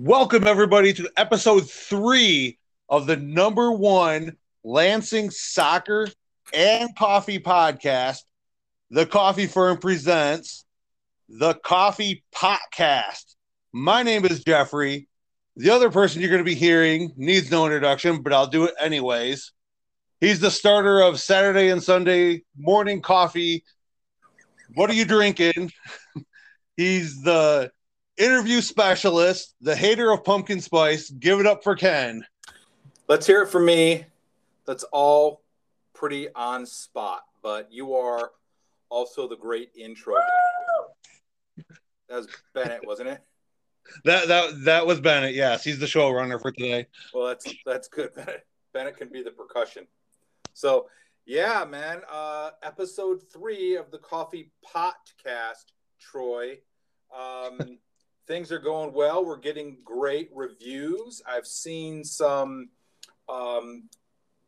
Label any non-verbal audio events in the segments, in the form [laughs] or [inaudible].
Welcome, everybody, to episode three of the number one Lansing soccer and coffee podcast. The Coffee Firm presents the Coffee Podcast. My name is Jeffrey. The other person you're going to be hearing needs no introduction, but I'll do it anyways. He's the starter of Saturday and Sunday morning coffee. What are you drinking? [laughs] He's the interview specialist, the hater of pumpkin spice. Give it up for Ken. Let's hear it from me. That's all pretty on spot, but you are also the great intro. That was Bennett, wasn't it? That that that was Bennett. Yes, he's the showrunner for today. Well, that's that's good. Bennett, Bennett can be the percussion. So, yeah, man. Uh, episode three of the Coffee Podcast, Troy. Um, things are going well. We're getting great reviews. I've seen some um,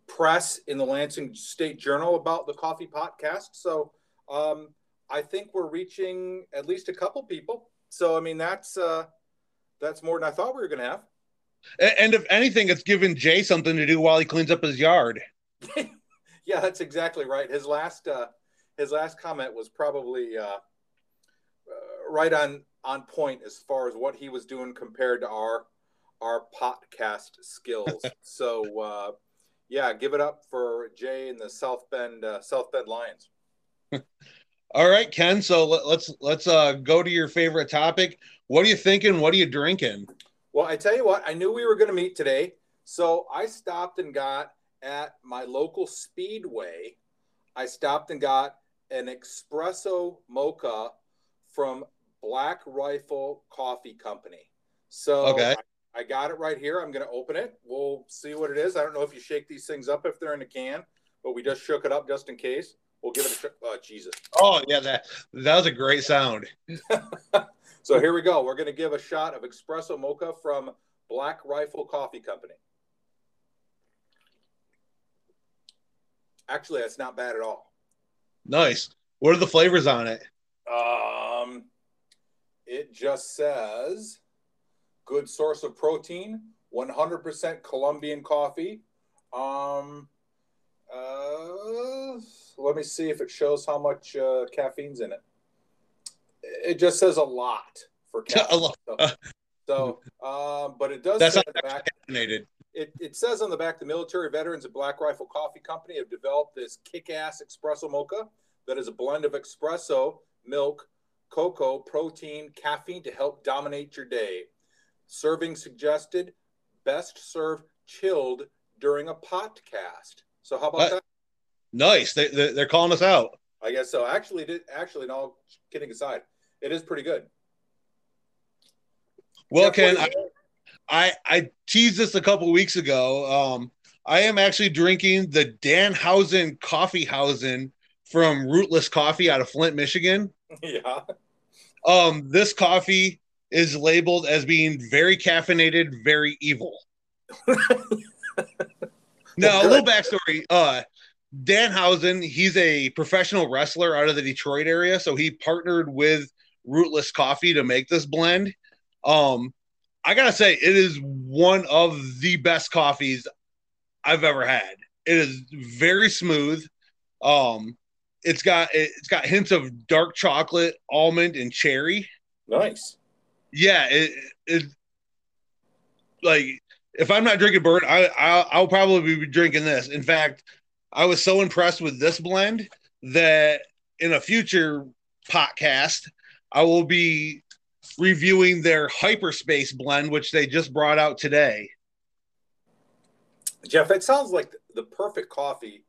press in the Lansing State Journal about the Coffee Podcast. So um, I think we're reaching at least a couple people. So I mean that's uh, that's more than I thought we were going to have. And if anything, it's given Jay something to do while he cleans up his yard. [laughs] [laughs] yeah, that's exactly right. His last uh, his last comment was probably uh, uh, right on on point as far as what he was doing compared to our our podcast skills. [laughs] so uh, yeah, give it up for Jay and the South Bend uh, South Bend Lions. [laughs] All right, Ken. So let, let's let's uh, go to your favorite topic. What are you thinking? What are you drinking? Well, I tell you what, I knew we were going to meet today, so I stopped and got at my local Speedway. I stopped and got an espresso mocha from Black Rifle Coffee Company. So Okay. I, I got it right here. I'm going to open it. We'll see what it is. I don't know if you shake these things up if they're in a can, but we just shook it up just in case. We'll give it a sh- oh, Jesus. Oh yeah, that that was a great sound. [laughs] So here we go. We're going to give a shot of espresso mocha from Black Rifle Coffee Company. Actually, that's not bad at all. Nice. What are the flavors on it? Um, it just says good source of protein, 100% Colombian coffee. Um, uh, let me see if it shows how much uh, caffeine's in it. It just says a lot for [laughs] A caffeine. lot. So, so um, but it does That's say not on the back. caffeinated. It, it says on the back the military veterans of Black Rifle Coffee Company have developed this kick-ass espresso mocha that is a blend of espresso, milk, cocoa, protein, caffeine to help dominate your day. Serving suggested, best served chilled during a podcast. So how about What? that? Nice. They, they they're calling us out. I guess so. Actually, did actually all kidding aside, it is pretty good. Well, Ken, I, I I teased this a couple weeks ago. Um, I am actually drinking the Danhausen Coffeehausen from Rootless Coffee out of Flint, Michigan. [laughs] yeah. Um, this coffee is labeled as being very caffeinated, very evil. [laughs] now, a little backstory. Uh, Danhausen, he's a professional wrestler out of the Detroit area, so he partnered with Rootless Coffee to make this blend. Um, I gotta say, it is one of the best coffees I've ever had. It is very smooth. Um, it's got it's got hints of dark chocolate, almond, and cherry. Nice. Yeah, it, it like if I'm not drinking bird, I I'll, I'll probably be drinking this. In fact, I was so impressed with this blend that in a future podcast, I will be reviewing their hyperspace blend, which they just brought out today. Jeff, it sounds like the perfect coffee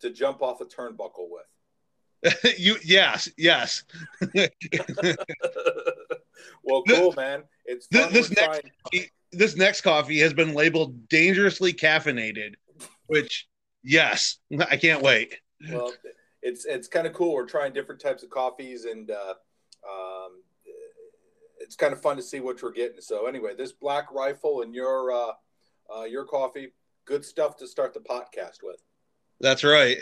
to jump off a turnbuckle with. [laughs] you yes, yes. [laughs] well, This- cool, man. It's this- fun. this next- trying- this next coffee has been labeled dangerously caffeinated, which yes, I can't wait. well, it's it's kind of cool. We're trying different types of coffees, and uh, um, it's kind of fun to see what we're getting. So, anyway, this Black Rifle and your uh, uh, your coffee, good stuff to start the podcast with. That's right.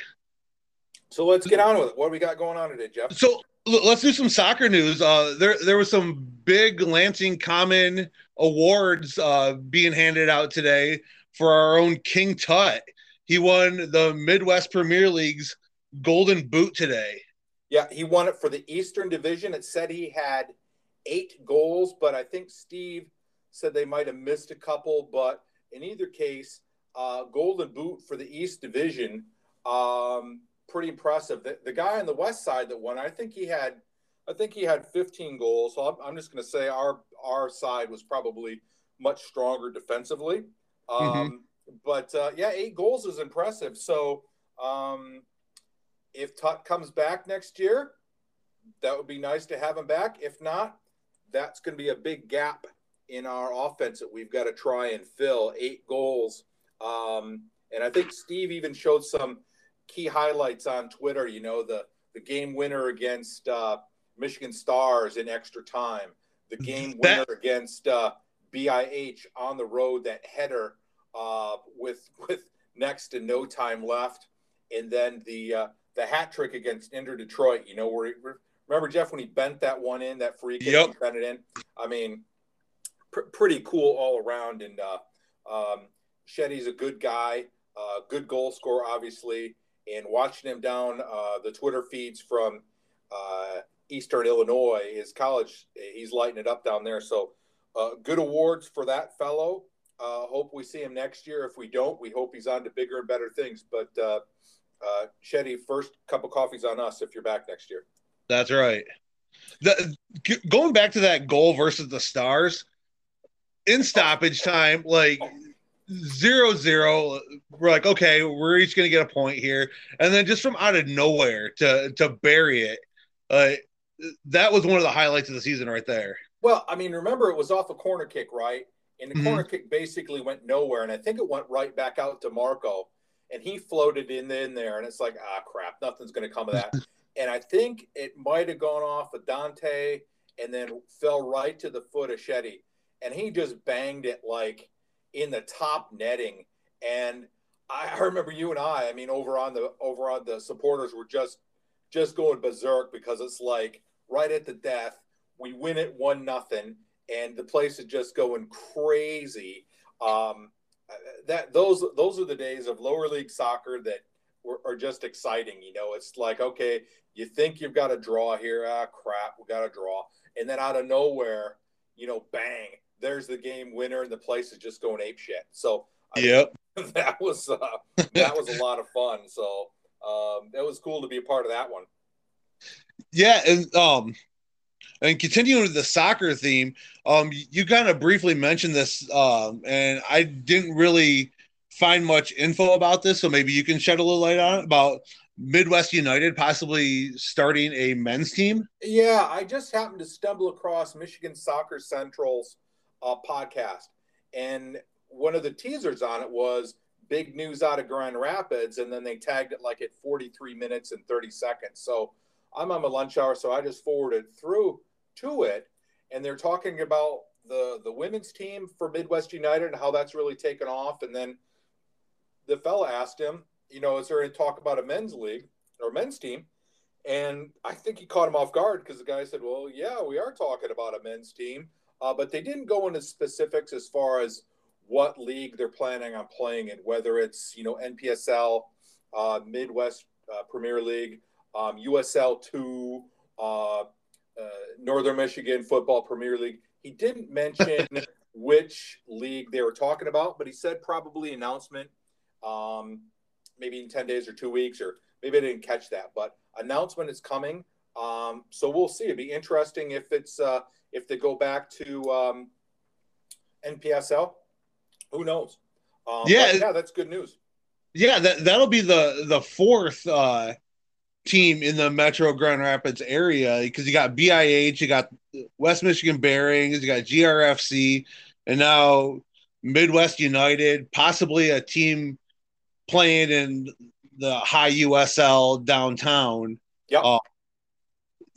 So let's get on with it. What do we got going on today, Jeff? So let's do some soccer news. Uh, there there was some big Lansing Common awards uh, being handed out today for our own King Tut. He won the Midwest Premier League's Golden Boot today. Yeah, he won it for the Eastern Division. It said he had eight goals, but I think Steve said they might have missed a couple. But in either case, uh, Golden Boot for the East Division. Um, pretty impressive. The, the guy on the west side that won, I think he had, I think he had 15 goals. So I'm, I'm just going to say our our side was probably much stronger defensively. Um, mm-hmm. But uh, yeah, eight goals is impressive. So um, if Tut comes back next year, that would be nice to have him back. If not, that's going to be a big gap in our offense that we've got to try and fill. Eight goals. Um, and I think Steve even showed some key highlights on Twitter. You know, the the game winner against uh, Michigan Stars in extra time, the game winner that... against uh, BIH on the road, that header uh, with [laughs] with next to no time left, and then the uh, the hat trick against Inter Detroit. You know, where he, remember Jeff when he bent that one in, that free kick, yep. bent it in. I mean, pr- pretty cool all around. And uh, um, Shetty's a good guy, uh, good goal scorer, obviously and watching him down uh, the Twitter feeds from uh, Eastern Illinois, his college, he's lighting it up down there. So, uh, good awards for that fellow. Uh, hope we see him next year. If we don't, we hope he's on to bigger and better things. But uh, uh, Shetty, first cup of coffee's on us if you're back next year. That's right. The, going back to that goal versus the Stars in stoppage time, like zero zero. We're like, okay, we're each gonna get a point here, and then just from out of nowhere to to bury it, uh, that was one of the highlights of the season right there. Well, I mean, remember it was off a corner kick, right? And the mm-hmm. corner kick basically went nowhere, and I think it went right back out to Marco, and he floated in, in there, and it's like, ah, crap, nothing's gonna come of that. [laughs] and I think it might have gone off of Dante, and then fell right to the foot of Shetty, and he just banged it like in the top netting. And I, remember you and I, I mean, over on the over on the supporters were just just going berserk because it's like right at the death. We win it one nothing, and the place is just going crazy. Um, that those those are the days of lower league soccer that were, are just exciting. You know, it's like okay, you think you've got a draw here, ah crap, we got a draw, and then out of nowhere, you know, bang, there's the game winner, and the place is just going ape shit. So yep, mean, [laughs] that was uh, that was a lot of fun. So um, it was cool to be a part of that one. Yeah, and um, and continuing with the soccer theme, um, you kind of briefly mentioned this, um, and I didn't really find much info about this, so maybe you can shed a little light on it about Midwest United possibly starting a men's team. Yeah, I just happened to stumble across Michigan Soccer Central's uh, podcast, and one of the teasers on it was big news out of Grand Rapids, and then they tagged it like at 43 minutes and 30 seconds. So I'm on my lunch hour, so I just forwarded through to it, and they're talking about the the women's team for Midwest United and how that's really taken off. And then the fella asked him, you know, is there any talk about a men's league or men's team? And I think he caught him off guard because the guy said, "Well, yeah, we are talking about a men's team." Uh, but they didn't go into specifics as far as what league they're planning on playing in, whether it's you know NPSL, uh, Midwest uh, Premier League, um, USL two, uh, uh, Northern Michigan Football Premier League. He didn't mention [laughs] which league they were talking about, but he said probably announcement, um, maybe in ten days or two weeks, or maybe I didn't catch that, but announcement is coming. Um, so we'll see. It'd be interesting if it's uh, if they go back to um, NPSL. Who knows? Um, yeah, yeah, that's good news. Yeah, that that'll be the the fourth uh, team in the Metro Grand Rapids area because you got BIH, you got West Michigan Bearings, you got GRFC, and now Midwest United, possibly a team playing in the high USL downtown. Yeah. Uh,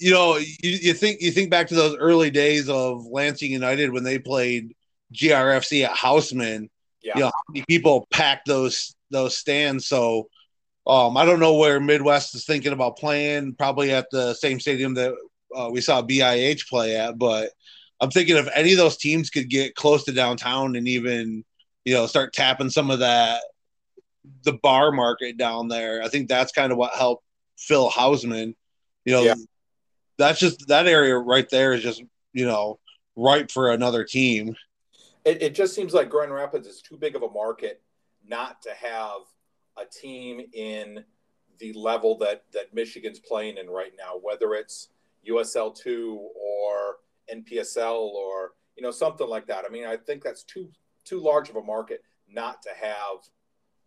you know, you, you think you think back to those early days of Lansing United when they played GRFC at Houseman. Yeah. You know, how many people packed those those stands. So Um, I don't know where Midwest is thinking about playing. Probably at the same stadium that uh, we saw BIH play at, but I'm thinking if any of those teams could get close to downtown and even you know start tapping some of that the bar market down there. I think that's kind of what helped fill Houseman. You know, yeah. That's just that area right there is just you know ripe for another team. It, it just seems like Grand Rapids is too big of a market not to have a team in the level that that Michigan's playing in right now, whether it's USL two or NPSL or you know something like that. I mean, I think that's too too large of a market not to have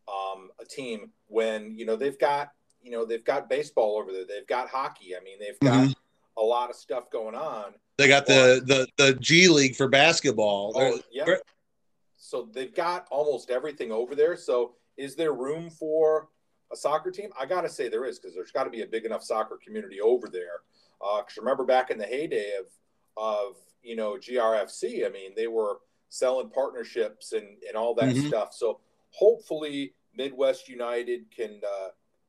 um, a team when you know they've got you know they've got baseball over there, they've got hockey. I mean, they've got mm-hmm. A lot of stuff going on. They got the the the G League for basketball. Oh, yeah. So they've got almost everything over there. So is there room for a soccer team? I got to say there is because there's got to be a big enough soccer community over there. Because uh, remember back in the heyday of of you know GRFC, I mean they were selling partnerships and and all that mm-hmm. stuff. So hopefully Midwest United can uh,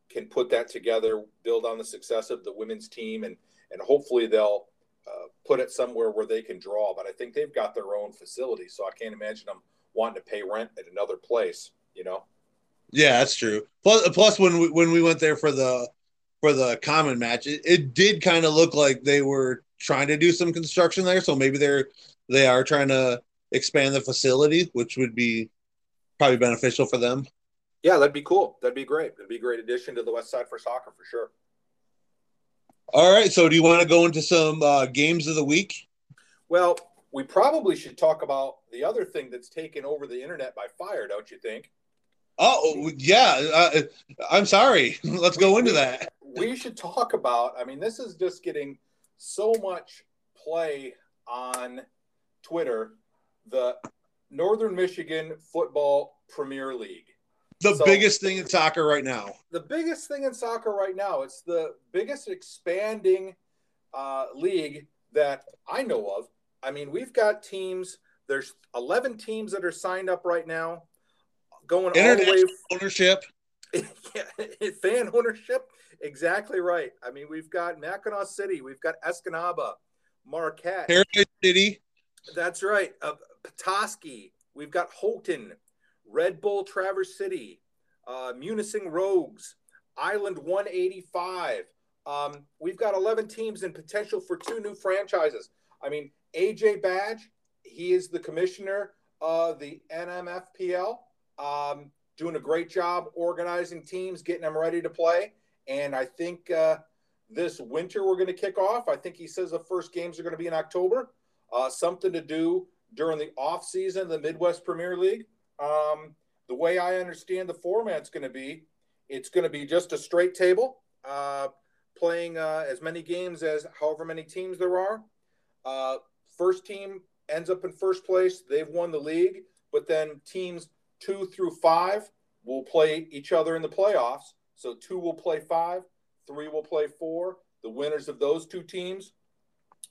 can put that together, build on the success of the women's team, and and hopefully they'll uh, put it somewhere where they can draw. But I think they've got their own facility, so I can't imagine them wanting to pay rent at another place. You know. Yeah, that's true. Plus, plus when we, when we went there for the for the common match, it, it did kind of look like they were trying to do some construction there. So maybe they're they are trying to expand the facility, which would be probably beneficial for them. Yeah, that'd be cool. That'd be great. That'd be a great addition to the West Side for soccer for sure. All right. So, do you want to go into some uh, games of the week? Well, we probably should talk about the other thing that's taken over the internet by fire, don't you think? Oh yeah, uh, I'm sorry. [laughs] Let's go into that. We should talk about. I mean, this is just getting so much play on Twitter. The Northern Michigan Football Premier League. The so, biggest thing in soccer right now. The biggest thing in soccer right now. It's the biggest expanding uh, league that I know of. I mean, we've got teams. There's 11 teams that are signed up right now going all the way ownership. [laughs] yeah, [laughs] fan ownership. Exactly right. I mean, we've got Mackinaw City, we've got Escanaba, Marquette, Heritage City. That's right. Uh, Petoskey. We've got Houghton, Red Bull Traverse City, uh, Munising Rogues, Island 185. Um, we've got 11 teams and potential for two new franchises. I mean, AJ Badge, he is the commissioner of the NMFPL um, doing a great job organizing teams, getting them ready to play. And I think uh, this winter we're going to kick off. I think he says the first games are going to be in October. Uh, something to do during the off season of the Midwest Premier League. Um, the way I understand the format's going to be, it's going to be just a straight table, uh, playing uh, as many games as however many teams there are. Uh, first team ends up in first place. They've won the league, but then teams two through five will play each other in the playoffs. So two will play five, three will play four. The winners of those two teams,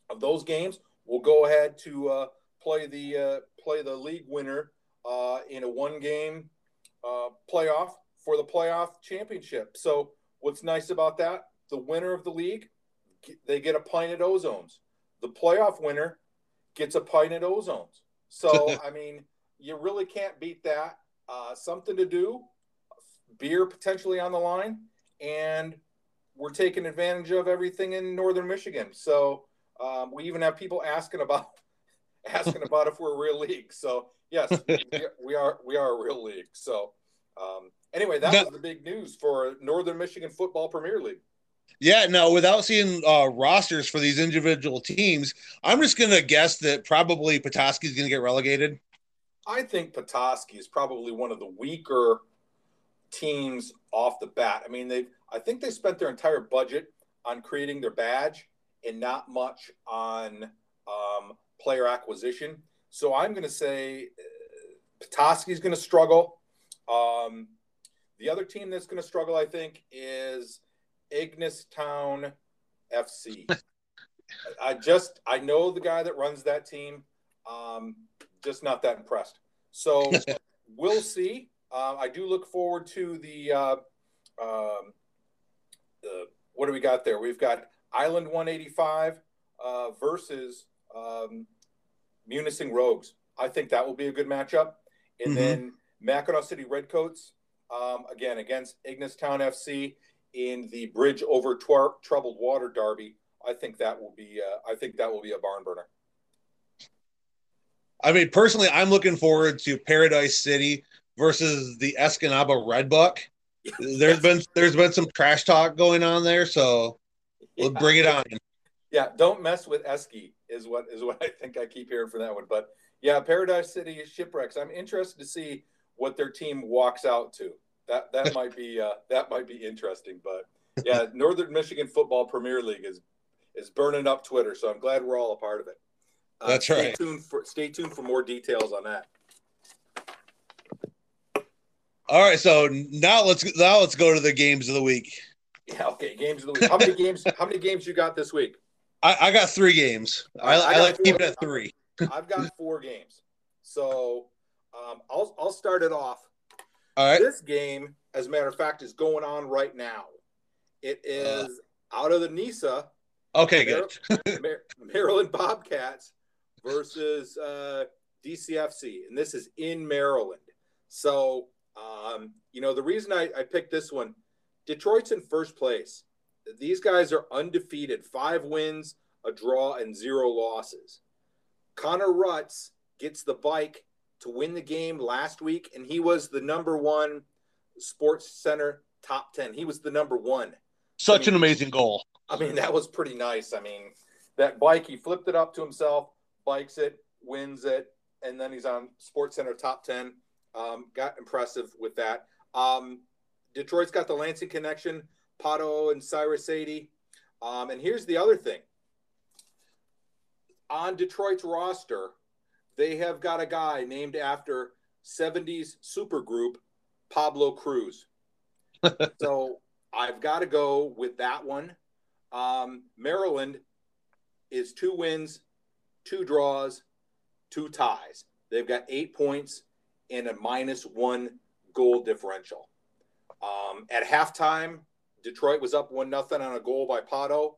of those games, will go ahead to uh, play the uh, play the league winner uh, in a one game uh, playoff for the playoff championship. So what's nice about that? The winner of the league, they get a pint at Ozones. The playoff winner gets a pint at Ozones. So [laughs] I mean you really can't beat that. Uh, something to do, beer potentially on the line, and we're taking advantage of everything in northern Michigan. So um, we even have people asking about asking [laughs] about if we're a real league. So yes, we, are we are a real league. So um, anyway, that was the big news for Northern Michigan Football Premier League. Yeah, no, without seeing uh, rosters for these individual teams, I'm just going to guess that probably Petoskey is going to get relegated. I think Petoskey is probably one of the weaker teams off the bat. I mean, they I think they spent their entire budget on creating their badge and not much on um, player acquisition. So I'm going to say uh, Petoskey is going to struggle. Um, the other team that's going to struggle, I think, is Town FC. [laughs] I just I know the guy that runs that team. Um, just not that impressed. So [laughs] we'll see. Uh, I do look forward to the uh, um, the what do we got there? We've got Island 185 uh, versus um, Munising Rogues. I think that will be a good matchup. And mm-hmm. then Mackinaw City Redcoats um, again against Ignace Town FC in the Bridge over Twar- Troubled Water Derby. I think that will be. Uh, I think that will be a barn burner. I mean, personally, I'm looking forward to Paradise City versus the Escanaba Red Redbuck. [laughs] There's been there's been some trash talk going on there, so we'll yeah. bring it on. Yeah, don't mess with Esky is what is what I think I keep hearing for that one. But yeah, Paradise City shipwrecks. I'm interested to see what their team walks out to. That that might be uh, that might be interesting. But yeah, [laughs] Northern Michigan Football Premier League is is burning up Twitter, so I'm glad we're all a part of it. Uh, That's stay right. Tuned for, stay tuned for more details on that. All right, so now let's now let's go to the games of the week. Yeah, okay, games of the week. How many [laughs] games? How many games you got this week? I, I got three games. I, I, I like to keep it at three. [laughs] I've got four games. So um, I'll I'll start it off. All right. This game, as a matter of fact, is going on right now. It is uh, out of the NISA. Okay, Mar- good. [laughs] Mar- Maryland Bobcats versus uh, DCFC, and this is in Maryland. So um, you know, the reason I, I picked this one, Detroit's in first place. These guys are undefeated, five wins, a draw, and zero losses. Connor Rutz gets the bike to win the game last week, and he was the number one Sports Center top 10. He was the number one. Such I mean, an amazing goal. I mean, that was pretty nice. I mean, that bike, he flipped it up to himself, bikes it, wins it, and then he's on Sports Center top 10. Um, got impressive with that. Um, Detroit's got the Lansing connection, Pato and Cyrus Saydee. Um, and here's the other thing on Detroit's roster, they have got a guy named after 70s supergroup Pablo Cruise. [laughs] so I've got to go with that one. Um, Maryland is two wins, two draws, two ties. They've got eight points and a minus one goal differential. Um, at halftime, Detroit was up one nothing on a goal by Pato,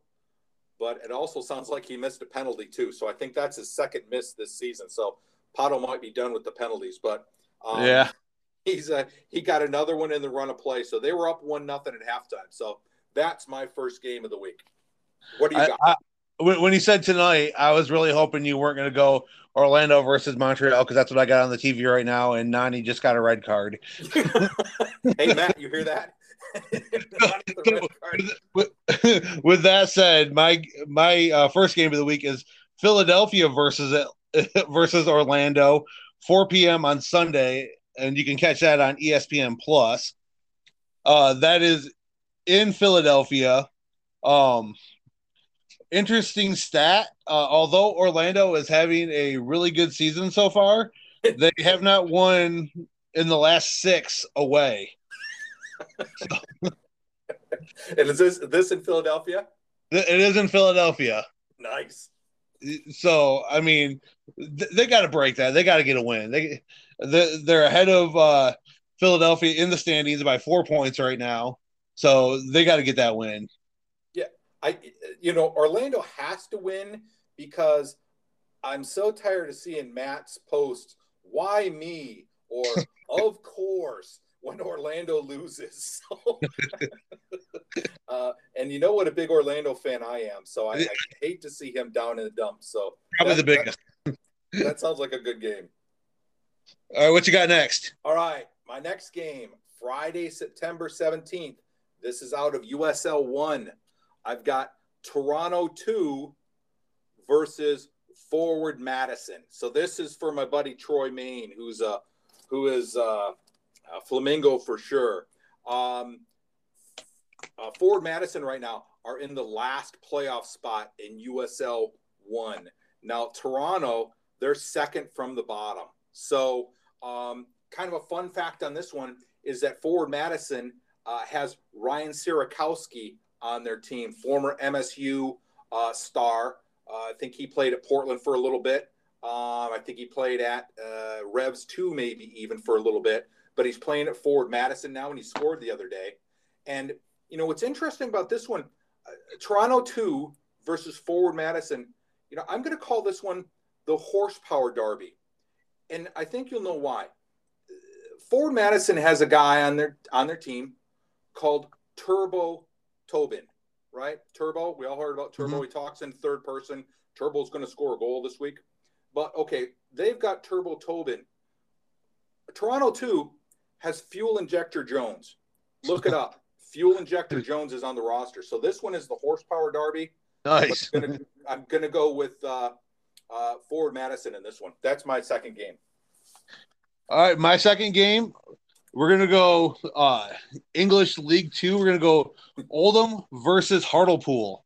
but it also sounds like he missed a penalty too. So I think that's his second miss this season. So Pato might be done with the penalties, but um, yeah, he's a, he got another one in the run of play. So they were up one nothing at halftime. So that's my first game of the week. What do you got? I, I, when you said tonight, I was really hoping you weren't going to go Orlando versus Montreal because that's what I got on the TV right now, and Nani just got a red card. [laughs] hey Matt, you hear that? [laughs] with, with, that said, my my uh, first game of the week is Philadelphia versus [laughs] versus Orlando, 4 p.m. on Sunday, and you can catch that on ESPN Plus. Uh, that is in Philadelphia. Um, interesting stat. Uh, although Orlando is having a really good season so far, [laughs] they have not won in the last six away. [laughs] and is this this in Philadelphia? It is in Philadelphia. Nice. So I mean, th- they got to break that. They got to get a win. They they're ahead of uh, Philadelphia in the standings by four points right now. So they got to get that win. Yeah, I, you know, Orlando has to win because I'm so tired of seeing Matt's posts. Why me? Or [laughs] of course when Orlando loses. [laughs] So, [laughs] uh, and you know what a big Orlando fan I am, so I, I, [laughs] hate to see him down in the dumps. So probably that, the biggest. That, that sounds like a good game. All right, what you got next? All right, my next game, Friday, September 17th. This is out of USL one. I've got Toronto 2 versus Forward Madison. So this is for my buddy Troy Main, who's a who is a, Flamingo for sure. Um, uh, Forward Madison right now are in the last playoff spot in USL one. Now Toronto, they're second from the bottom. So um, kind of a fun fact on this one is that Forward Madison uh, has Ryan Sierakowski on their team, former MSU uh, star. Uh, I think he played at Portland for a little bit. Um, I think he played at uh, Revs 2, maybe even for a little bit. But he's playing at Forward Madison now, and he scored the other day. And you know what's interesting about this one, uh, Toronto two versus Forward Madison. You know, I'm going to call this one the horsepower derby, and I think you'll know why. Forward Madison has a guy on their on their team called Turbo Tobin, right? Turbo. We all heard about Turbo. Mm-hmm. He talks in third person. Turbo's going to score a goal this week. But okay, they've got Turbo Tobin. Toronto 2 has Fuel Injector Jones. Look it up. [laughs] Fuel Injector Jones is on the roster. So this one is the horsepower derby. Nice. I'm gonna, I'm gonna go with uh, uh, Forward Madison in this one. That's my second game. All right, my second game. We're gonna go uh, English League Two. We're gonna go Oldham versus Hartlepool.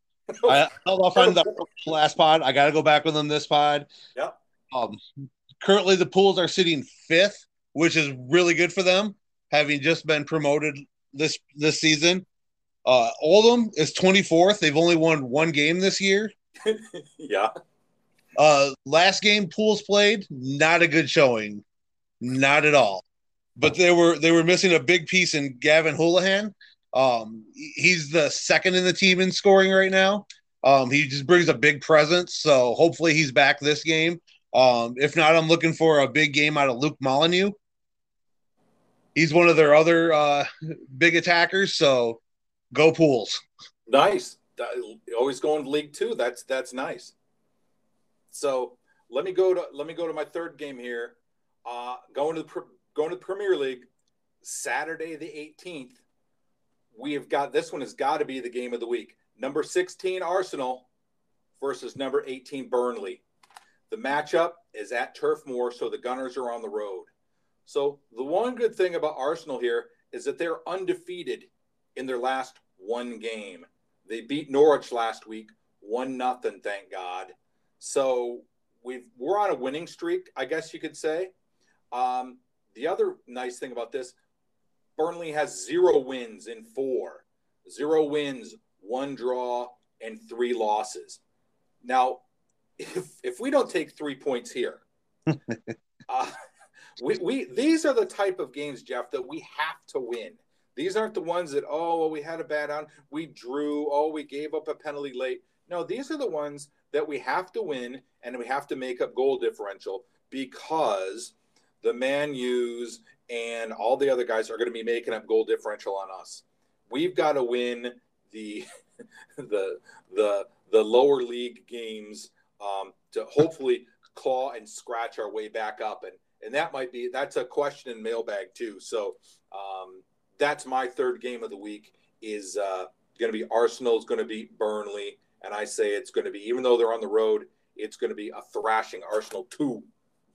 I [laughs] held off on the last pod. I got to go back with them this pod. Yep. Um, currently, the pools are sitting fifth, which is really good for them, having just been promoted this this season. Uh, Oldham is 24th. They've only won one game this year. [laughs] yeah. Uh, last game pools played, not a good showing, not at all. But they were they were missing a big piece in Gavan Holohan. Um, he's the second in the team in scoring right now. Um, he just brings a big presence, so hopefully he's back this game. Um, if not, I'm looking for a big game out of Luke Molyneux. He's one of their other uh, big attackers, so go pools. Nice. Always going to League Two. That's that's nice. So let me go to let me go to my third game here. Uh, going to the going to the Premier League Saturday the 18th we have got this one has got to be the game of the week. Number 16 Arsenal versus number 18 Burnley. The matchup is at Turf Moor, so the Gunners are on the road. So the one good thing about Arsenal here is that they're undefeated in their last one game. They beat Norwich last week, one nothing, thank God. So we've we're on a winning streak, I guess you could say. Um, the other nice thing about this, Burnley has zero wins in four, zero wins, one draw, and three losses. Now, if if we don't take three points here, [laughs] uh, we, we these are the type of games, Jeff, that we have to win. These aren't the ones that oh well, we had a bad on, we drew, oh we gave up a penalty late. No, these are the ones that we have to win and we have to make up goal differential because the Man U's and all the other guys are going to be making up goal differential on us. We've got to win the [laughs] the the the lower league games um, to hopefully claw and scratch our way back up, and and that might be that's a question in mailbag too. So um, that's my third game of the week is uh, going to be Arsenal's going to beat Burnley, and I say it's going to be even though they're on the road, it's going to be a thrashing. Arsenal two,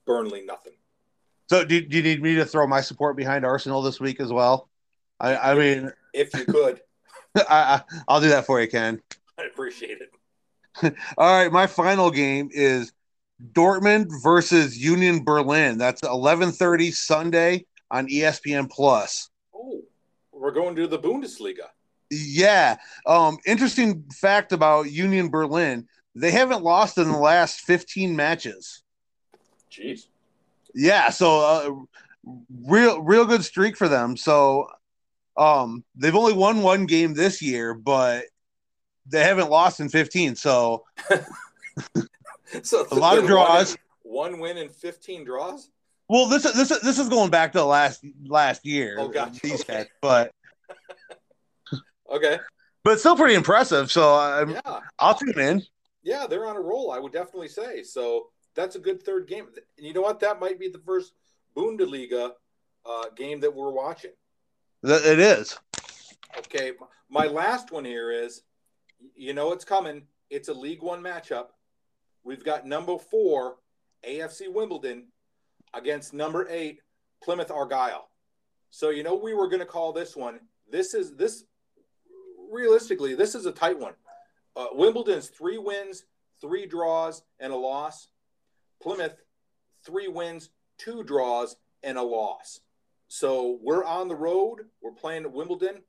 Burnley nothing. So, do, do you need me to throw my support behind Arsenal this week as well? I, I mean, if you could, [laughs] I, I, will do that for you, Ken. [laughs] I appreciate it. [laughs] All right, my final game is Dortmund versus Union Berlin. That's 11:30 Sunday on ESPN Plus. Oh, we're going to the Bundesliga. Yeah. Um, interesting fact about Union Berlin: they haven't lost in the last 15 matches. Jeez yeah, so uh, real real good streak for them. So um, they've only won one game this year, but they haven't lost in 15. So [laughs] [laughs] so a lot of draws. One, one win and 15 draws. Well, this is this is this is going back to the last last year. Oh, gotcha. These okay. guys, but [laughs] okay, but still pretty impressive. So I'm, yeah. I'll tune in. Yeah, they're on a roll. I would definitely say so that's a good third game. And you know what? That might be the first Bundesliga uh, game that we're watching. It is. Okay. My last one here is you know it's coming. It's a League One matchup. We've got number four, AFC Wimbledon, against number eight, Plymouth Argyle. So you know we were going to call this one. This is this realistically, this is a tight one. Uh, Wimbledon's three wins, three draws, and a loss. Plymouth, three wins, two draws, and a loss. So we're on the road. We're playing at Wimbledon.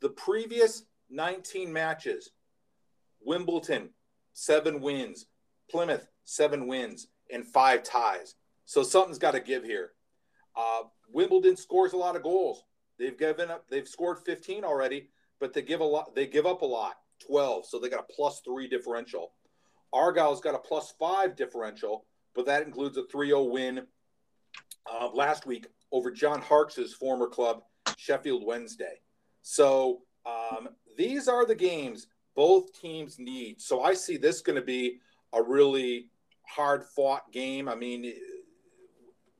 The previous 19 matches, Wimbledon, seven wins, Plymouth, seven wins, and five ties. So something's got to give here. Uh, Wimbledon scores a lot of goals. They've given up. They've scored 15 already, but they give a lot. They give up a lot. 12, so they got a plus three differential. Argyle's got a plus five differential, but that includes a 3-0 win uh, last week over John Harkes' former club, Sheffield Wednesday. So um, these are the games both teams need. So I see this going to be a really hard fought game. I mean,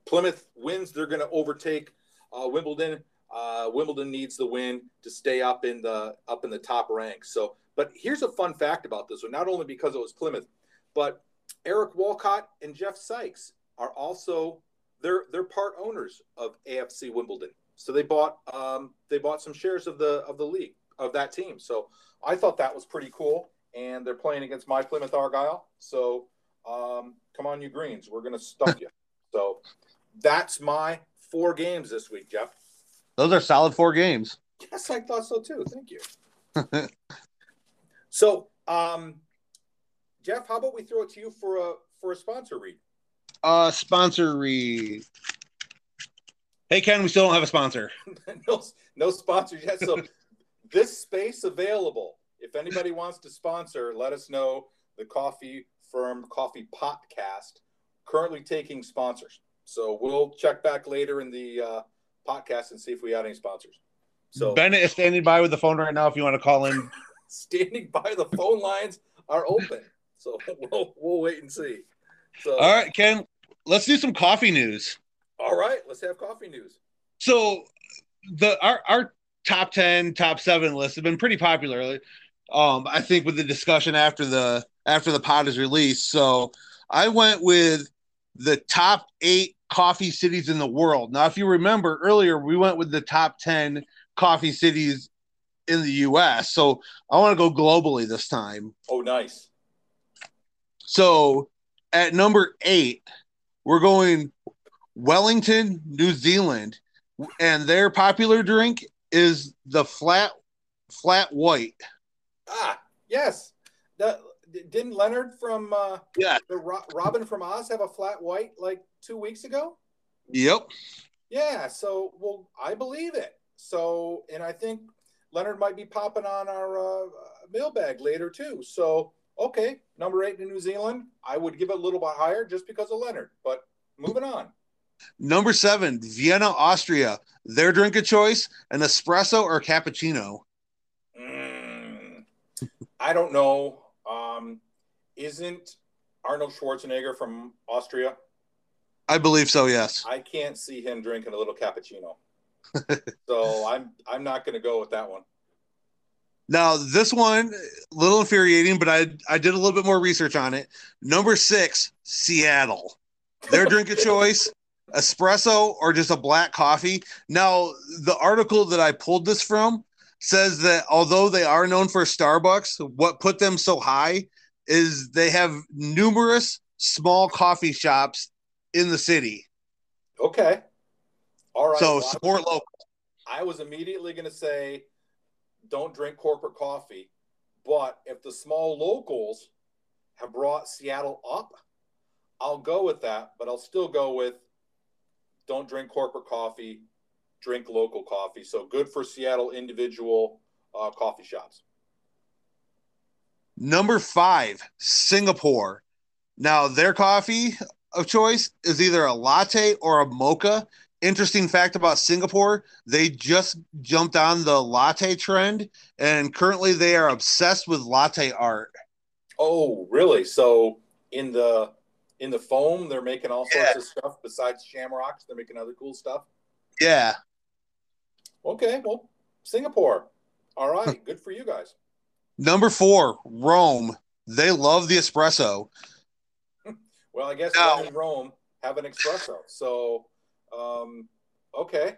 Plymouth wins, they're going to overtake uh, Wimbledon. Uh, Wimbledon needs the win to stay up in the up in the top ranks. So, but here's a fun fact about this one. Not only because it was Plymouth, but Eric Walcott and Jeff Sykes are also they're they're part owners of AFC Wimbledon. So they bought um, they bought some shares of the of the league of that team. So I thought that was pretty cool. And they're playing against my Plymouth Argyle. So um, come on, you Greens, we're gonna stump you. So that's my four games this week, Jeff. Those are solid four games. Yes, I thought so too. Thank you. [laughs] so, um, Jeff, how about we throw it to you for a for a sponsor read? Uh, sponsor read. Hey Ken, we still don't have a sponsor. [laughs] no, no sponsors yet. So [laughs] this space available. If anybody wants to sponsor, let us know. The Coffee Firm Coffee Podcast currently taking sponsors. So we'll check back later in the uh, podcast and see if we had any sponsors. So Bennett is standing by with the phone right now. If you want to call in, [laughs] standing by, the phone lines are open. So [laughs] we'll we'll wait and see. So all right, Ken, let's do some coffee news. All right, let's have coffee news. So the our our top ten, top seven list have been pretty popular. Um, I think with the discussion after the after the pod is released. So I went with the top eight coffee cities in the world. Now, if you remember earlier, we went with the top 10 coffee cities in the US. So I want to go globally this time. Oh, nice. So at number eight, we're going Wellington, New Zealand, and their popular drink is the flat flat white. Ah, yes. The didn't Leonard from uh, yeah the Ro- Robin from Oz have a flat white like two weeks ago? Yep. Yeah. So well, I believe it. So and I think Leonard might be popping on our uh, mailbag later too. So okay, number eight in New Zealand, I would give it a little bit higher just because of Leonard. But moving on. Number seven, Vienna, Austria. Their drink of choice: an espresso or cappuccino. I don't know. Um, isn't Arnold Schwarzenegger from Austria? I believe so. Yes. I can't see him drinking a little cappuccino, [laughs] so I'm I'm not going to go with that one. Now this one, a little infuriating, but I I did a little bit more research on it. Number six, Seattle. Their drink of [laughs] choice: espresso or just a black coffee. Now the article that I pulled this from says that although they are known for Starbucks, what put them so high is they have numerous small coffee shops in the city. Okay. All right. So well, support I was, local. I was immediately going to say, don't drink corporate coffee. But if the small locals have brought Seattle up, I'll go with that. But I'll still go with don't drink corporate coffee drink local coffee. So good for Seattle individual uh, coffee shops. Number five, Singapore. Now, their coffee of choice is either a latte or a mocha. Interesting fact about Singapore, they just jumped on the latte trend and currently they are obsessed with latte art. Oh, really? So in the in the foam, they're making all sorts yeah. of stuff besides shamrocks. They're making other cool stuff. Yeah. Okay, well, Singapore. All right, good for you guys. Number four, Rome. They love the espresso. [laughs] well, I guess now, in Rome have an espresso. So, um, okay.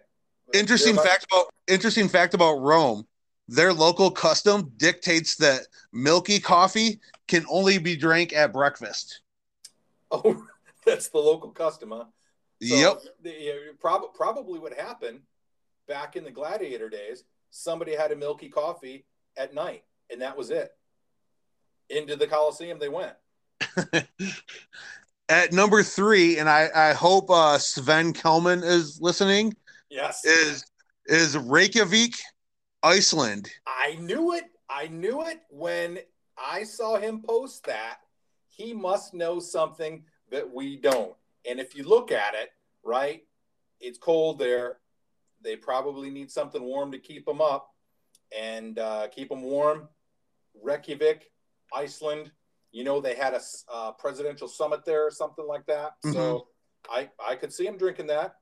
Interesting fact about interesting fact about Rome. Their local custom dictates that milky coffee can only be drank at breakfast. [laughs] Oh, that's the local custom, huh? So yep. The, prob- probably what happened back in the gladiator days, somebody had a milky coffee at night, and that was it. Into the Coliseum they went. [laughs] at number three, and I, I hope uh, Sven Kelman is listening. Yes. Is is Reykjavik, Iceland. I knew it. I knew it when I saw him post that. He must know something that we don't. And if you look at it, right, it's cold there. They probably need something warm to keep them up and uh, keep them warm. Reykjavik, Iceland. You know they had a uh, presidential summit there or something like that. Mm-hmm. So I I could see them drinking that.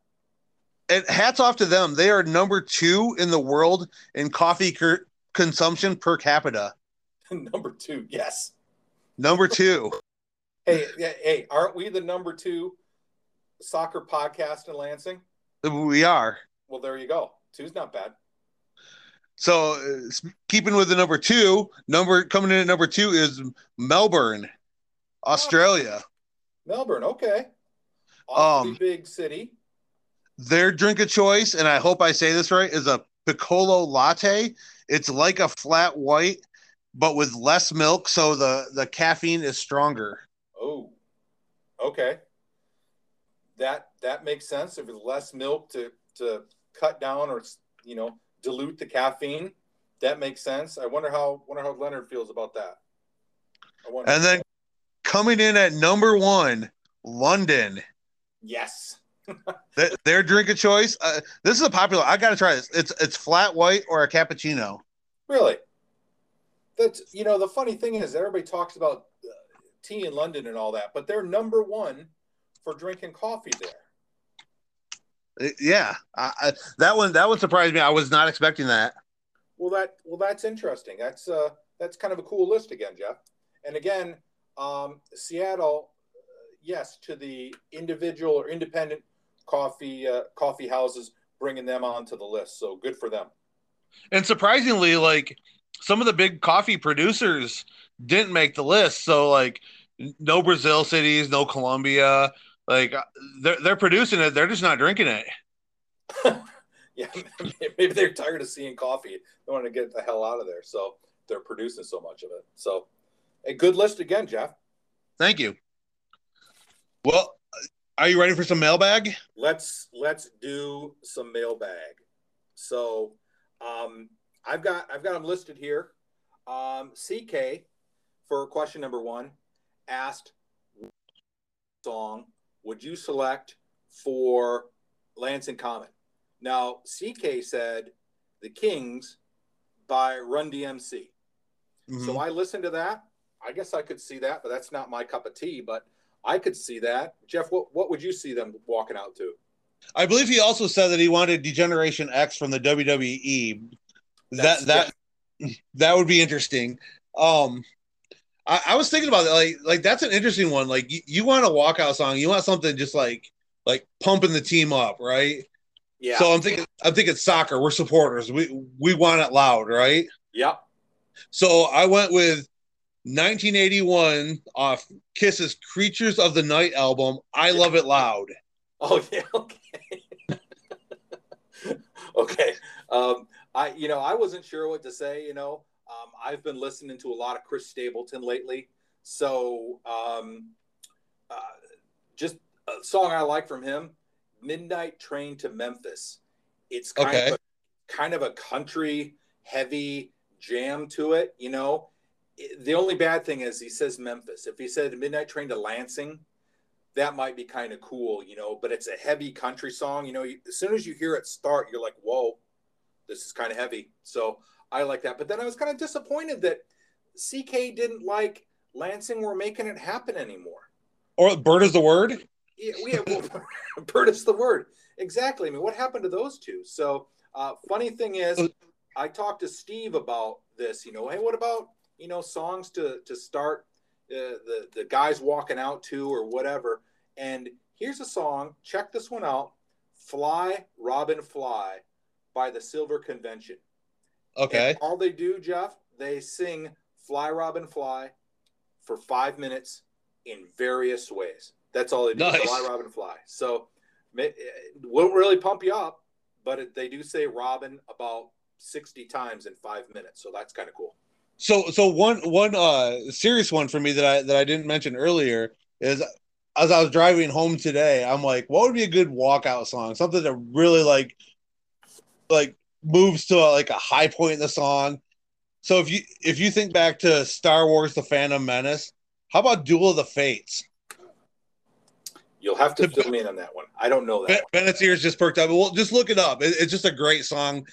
And hats off to them. They are number two in the world in coffee cur- consumption per capita. [laughs] number two, yes. Number [laughs] two. hey, hey, aren't we the number two soccer podcast in Lansing? We are. Well, there you go. Two's not bad. So, uh, keeping with the number two, number coming in at number two is Melbourne, Australia. Melbourne, okay. Awfully um, big city. Their drink of choice, and I hope I say this right, is a piccolo latte. It's like a flat white, but with less milk, so the the caffeine is stronger. Oh, okay. That that makes sense. If it's less milk to to cut down or you know dilute the caffeine, that makes sense. I wonder how wonder how Leonard feels about that. and then coming in at number one, London. Yes. [laughs] their drink of choice. Uh, this is a popular. I got to try this. It's it's flat white or a cappuccino. Really? That's you know the funny thing is everybody talks about uh, tea in London and all that, but they're number one for drinking coffee there. Uh, yeah, I, I, that one that one surprised me. I was not expecting that. Well, that well that's interesting. That's uh that's kind of a cool list again, Jeff. And again, um, Seattle, uh, yes, to the individual or independent coffee uh, coffee houses, bringing them onto the list. So good for them. And surprisingly, like some of the big coffee producers didn't make the list. So like no Brazil cities, no Colombia. Like they're they're producing it, they're just not drinking it. [laughs] yeah, [laughs] maybe they're tired of seeing coffee. They want to get the hell out of there, so they're producing so much of it. So, a good list again, Jeff. Thank you. Well, are you ready for some mailbag? Let's let's do some mailbag. So, um, I've got I've got them listed here. Um, CK for question number one asked song would you select for Lance Lansing Common? Now CK said the Kings by Run DMC. Mm-hmm. So I listened to that. I guess I could see that, but that's not my cup of tea. But I could see that. Jeff, what, what would you see them walking out to? I believe he also said that he wanted D-Generation X from the WWE that that yeah. that would be interesting. Um, I, I, was thinking about it, like like that's an interesting one. Like you, you want a walkout song, you want something just like like pumping the team up, right? Yeah. So I'm thinking I'm thinking soccer. We're supporters. We we want it loud, right? Yep. So I went with 1981 off Kiss's "Creatures of the Night" album. I love it loud. Oh yeah. [laughs] Okay. [laughs] okay. Um, I, you know, I wasn't sure what to say. You know, um, I've been listening to a lot of Chris Stapleton lately, so um, uh, just a song I like from him, "Midnight Train to Memphis." It's kind okay. of a, kind of a country heavy jam to it. You know, the only bad thing is he says Memphis. If he said "Midnight Train to Lansing," that might be kind of cool, you know. But it's a heavy country song. You know, as soon as you hear it start, you're like, "Whoa." this is kind of heavy. So I like that. But then I was kind of disappointed that CK didn't like Lansing We're making it happen anymore. Or bird is the word? Yeah, yeah well, [laughs] bird is the word. Exactly. I mean, what happened to those two? So uh, funny thing is, I talked to Steve about this. You know, hey, what about you know songs to to start uh, the the guys walking out to or whatever? And here's a song. Check this one out. Fly, Robin, Fly by the Silver Convention. Okay. And all they do, Jeff, they sing Fly Robin Fly for five minutes in various ways. That's all they do. Nice. Fly Robin Fly. So it won't really pump you up, but it, they do say Robin about 60 times in five minutes. So that's kind of cool. So, so one, one, uh, serious one for me that I, that I didn't mention earlier is as I was driving home today, I'm like, what would be a good walkout song? Something that really like like moves to like a high point in the song. So if you if you think back to Star Wars: The Phantom Menace, how about Duel of the Fates? You'll have to fill me in on that one. I don't know that. Ben, Bennett's ears just perked up. Well, just look it up. It, it's just a great song.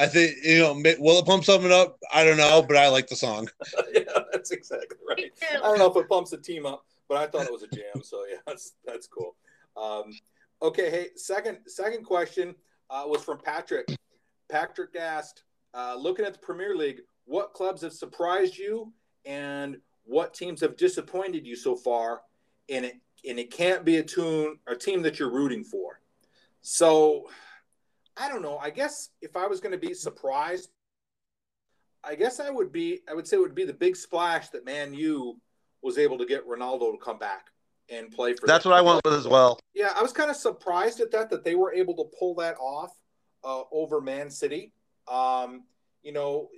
I think you know. Will it pump something up? I don't know, but I like the song. [laughs] yeah, that's exactly right. I don't know if it pumps the team up, but I thought it was a jam. So yeah, that's that's cool. Um, okay, hey, second second question uh, was from Patrick. Patrick asked, uh, looking at the Premier League, what clubs have surprised you, and what teams have disappointed you so far? And it and it can't be a tune a team that you're rooting for. So I don't know. I guess if I was going to be surprised, I guess I would be. I would say it would be the big splash that Man U was able to get Ronaldo to come back and play for. That's what I went with as well. Yeah, I was kind of surprised at that that they were able to pull that off uh, over Man City. Um, you know,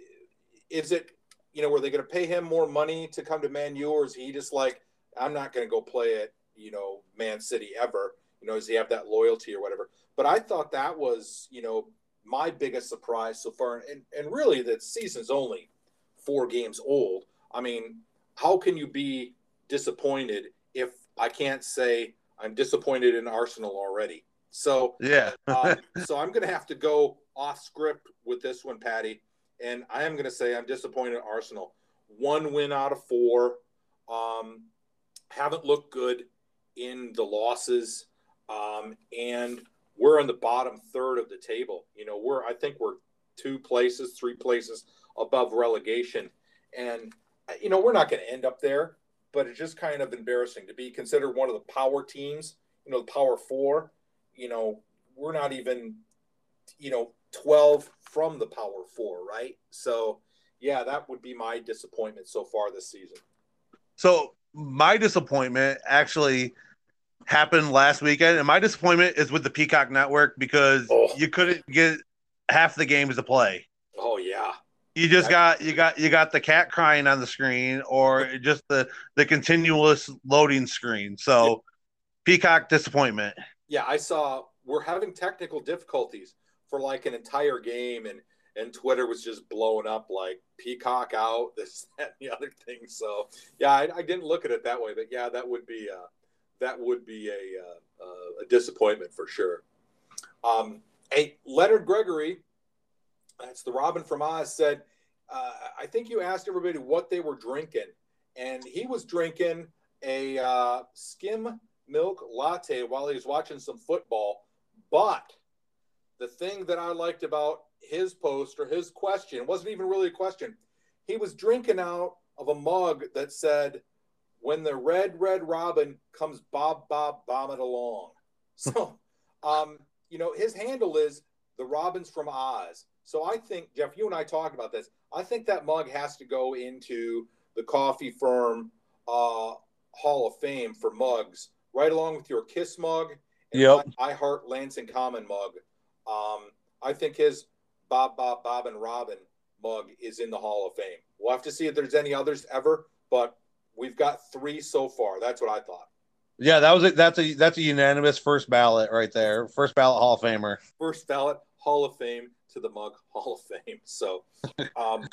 is it you know were they going to pay him more money to come to Man U, or is he just like I'm not going to go play at you know Man City ever? You know, does he have that loyalty or whatever? But I thought that was you know my biggest surprise so far, and and really the season's only four games old. I mean, how can you be disappointed if I can't say I'm disappointed in Arsenal already? So yeah, [laughs] um, so I'm going to have to go off script with this one, Patty, and I am going to say I'm disappointed Arsenal. One win out of four. Um, haven't looked good in the losses, um, and we're in the bottom third of the table. You know, we're I think we're two places, three places above relegation, and you know we're not going to end up there. But it's just kind of embarrassing to be considered one of the power teams. You know, the power four. You know, we're not even, you know, twelve from the power four, right? So, yeah, that would be my disappointment so far this season. So my disappointment actually happened last weekend, and my disappointment is with the Peacock Network because oh. you couldn't get half the games to play. Oh yeah. You just got you got you got the cat crying on the screen or just the the continuous loading screen. So. Peacock disappointment. Yeah, I saw we're having technical difficulties for like an entire game and and Twitter was just blowing up like Peacock out, this, [laughs] that, and the other thing. So yeah, I, I, didn't look at it that way, but yeah, that would be uh, that would be a, uh, uh, a disappointment for sure. Um, hey, Leonard Gregory, that's the Robin from Oz, said, uh, I think you asked everybody what they were drinking, and he was drinking a uh, skim milk latte while he's watching some football. But the thing that I liked about his post or his question wasn't even really a question. He was drinking out of a mug that said, when the red red robin comes bob bob bomb it along [laughs] so um you know his handle is the robins from oz so i think jeff you and i talked about this i think that mug has to go into the coffee firm uh hall of fame for mugs right along with your kiss mug and yep. i heart lansing common mug um i think his bob bob bob and robin mug is in the hall of fame we'll have to see if there's any others ever but We've got three so far. That's what I thought. Yeah, that was a, that's a that's a unanimous first ballot right there. First ballot Hall of Famer. First ballot Hall of Fame to the mug [laughs] Hall of Fame. So, um,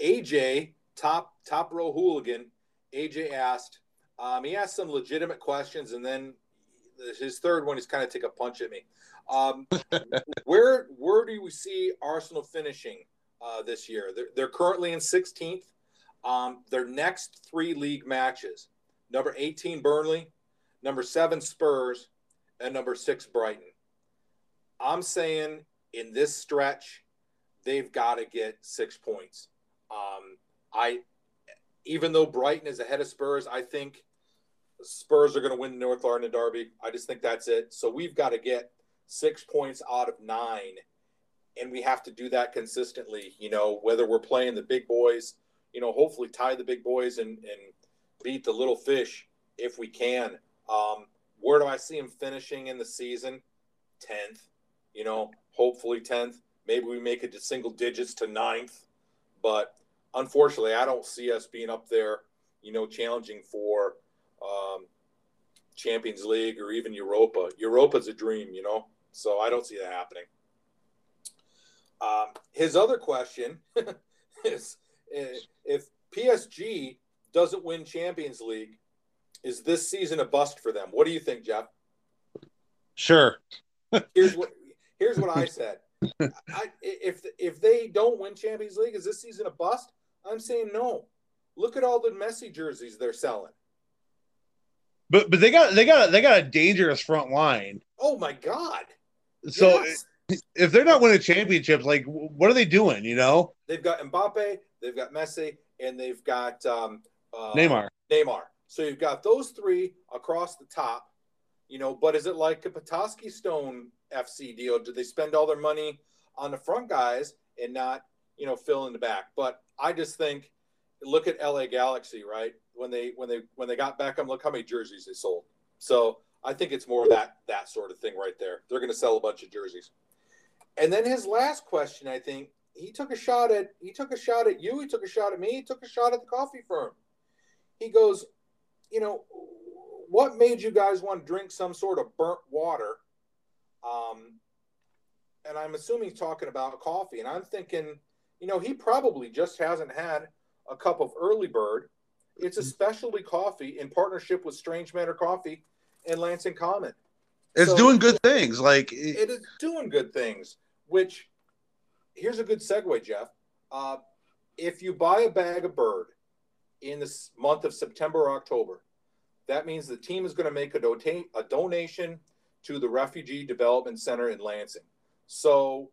AJ top top row hooligan. AJ asked. Um, he asked some legitimate questions, and then his third one, is kind of take a punch at me. Um, [laughs] where where do we see Arsenal finishing uh, this year? They're, they're currently in 16th. Um, their next three league matches number 18, Burnley, number seven, Spurs, and number six, Brighton. I'm saying in this stretch, they've got to get six points. Um, I, even though Brighton is ahead of Spurs, I think Spurs are going to win the North London Derby. I just think that's it. So we've got to get six points out of nine, and we have to do that consistently. You know, whether we're playing the big boys you know, hopefully tie the big boys and, and beat the little fish if we can. Um, where do I see him finishing in the season? 10th, you know, hopefully 10th. Maybe we make it to single digits to ninth. But unfortunately, I don't see us being up there, you know, challenging for um, Champions League or even Europa. Europa's a dream, you know, so I don't see that happening. Um, his other question [laughs] is if PSG doesn't win Champions League, is this season a bust for them? What do you think, Jeff? Sure. here's what here's what I [laughs] said. I, if if they don't win Champions League, is this season a bust? I'm saying no. Look at all the Messi jerseys they're selling. But but they got they got they got a dangerous front line. Oh my god! So yes. if they're not winning championships, like what are they doing? You know, they've got Mbappe, they've got Messi, and they've got um, uh, Neymar. Neymar. So you've got those three across the top. You know, but is it like a Petoskey Stone FC deal? Do they spend all their money on the front guys and not, you know, fill in the back? But I just think, look at LA Galaxy, right? When they when they when they got Beckham, look how many jerseys they sold. So I think it's more that that sort of thing right there. They're going to sell a bunch of jerseys. And then his last question, I think he took a shot at he took a shot at you. He took a shot at me. He took a shot at the coffee firm. He goes, you know, what made you guys want to drink some sort of burnt water? Um, and I'm assuming he's talking about coffee. And I'm thinking, you know, he probably just hasn't had a cup of early bird. It's a specialty coffee in partnership with Strange Matter Coffee and Lansing Common. It's so doing good things. Like it is doing good things. Which here's a good segue, Jeff. Uh, if you buy a bag of bird in the month of September or October, that means the team is going to make a, do- a donation to the Refugee Development Center in Lansing. So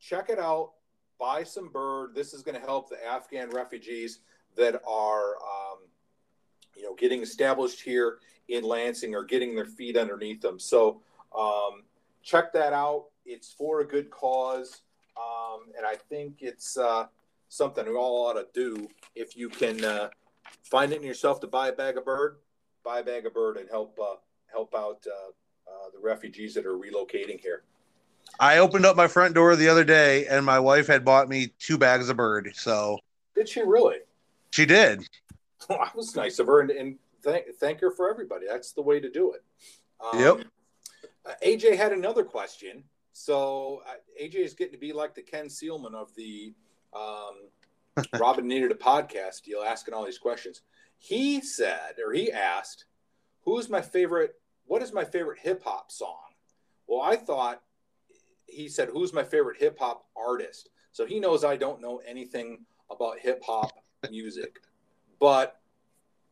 check it out. Buy some bird. This is going to help the Afghan refugees that are, um, you know, getting established here in Lansing or getting their feet underneath them. So um, check that out. It's for a good cause, um, and I think it's uh, something we all ought to do. If you can uh, find it in yourself to buy a bag of bird, buy a bag of bird and help uh, help out uh, uh, the refugees that are relocating here. I opened up my front door the other day, and my wife had bought me two bags of bird. So did she really? She did. [laughs] Well, that was nice of her, and, and thank thank her for everybody. That's the way to do it. Um, yep. Uh, AJ had another question. So uh, AJ is getting to be like the Ken Sealman of the um, [laughs] Robin needed a podcast deal, asking all these questions. He said, or he asked, "Who's my favorite? What is my favorite hip hop song?" Well, I thought he said, "Who's my favorite hip hop artist?" So he knows I don't know anything about hip hop music, but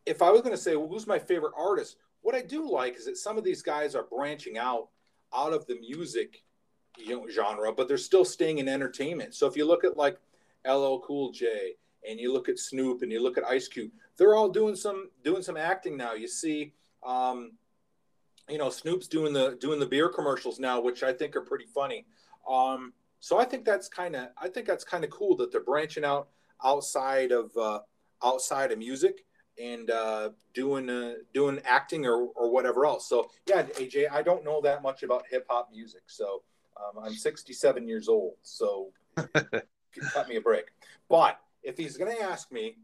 if I was going to say, well, "Who's my favorite artist?" What I do like is that some of these guys are branching out out of the music you know, genre, but they're still staying in entertainment. So if you look at like LL Cool J and you look at Snoop and you look at Ice Cube, they're all doing some doing some acting now. You see, um, you know, Snoop's doing the doing the beer commercials now, which I think are pretty funny. Um, so I think that's kind of I think that's kind of cool that they're branching out outside of uh, outside of music and uh, doing uh, doing acting or, or whatever else. So yeah, AJ, I don't know that much about hip hop music. So um, I'm 67 years old, so [laughs] cut me a break. But if he's going to ask me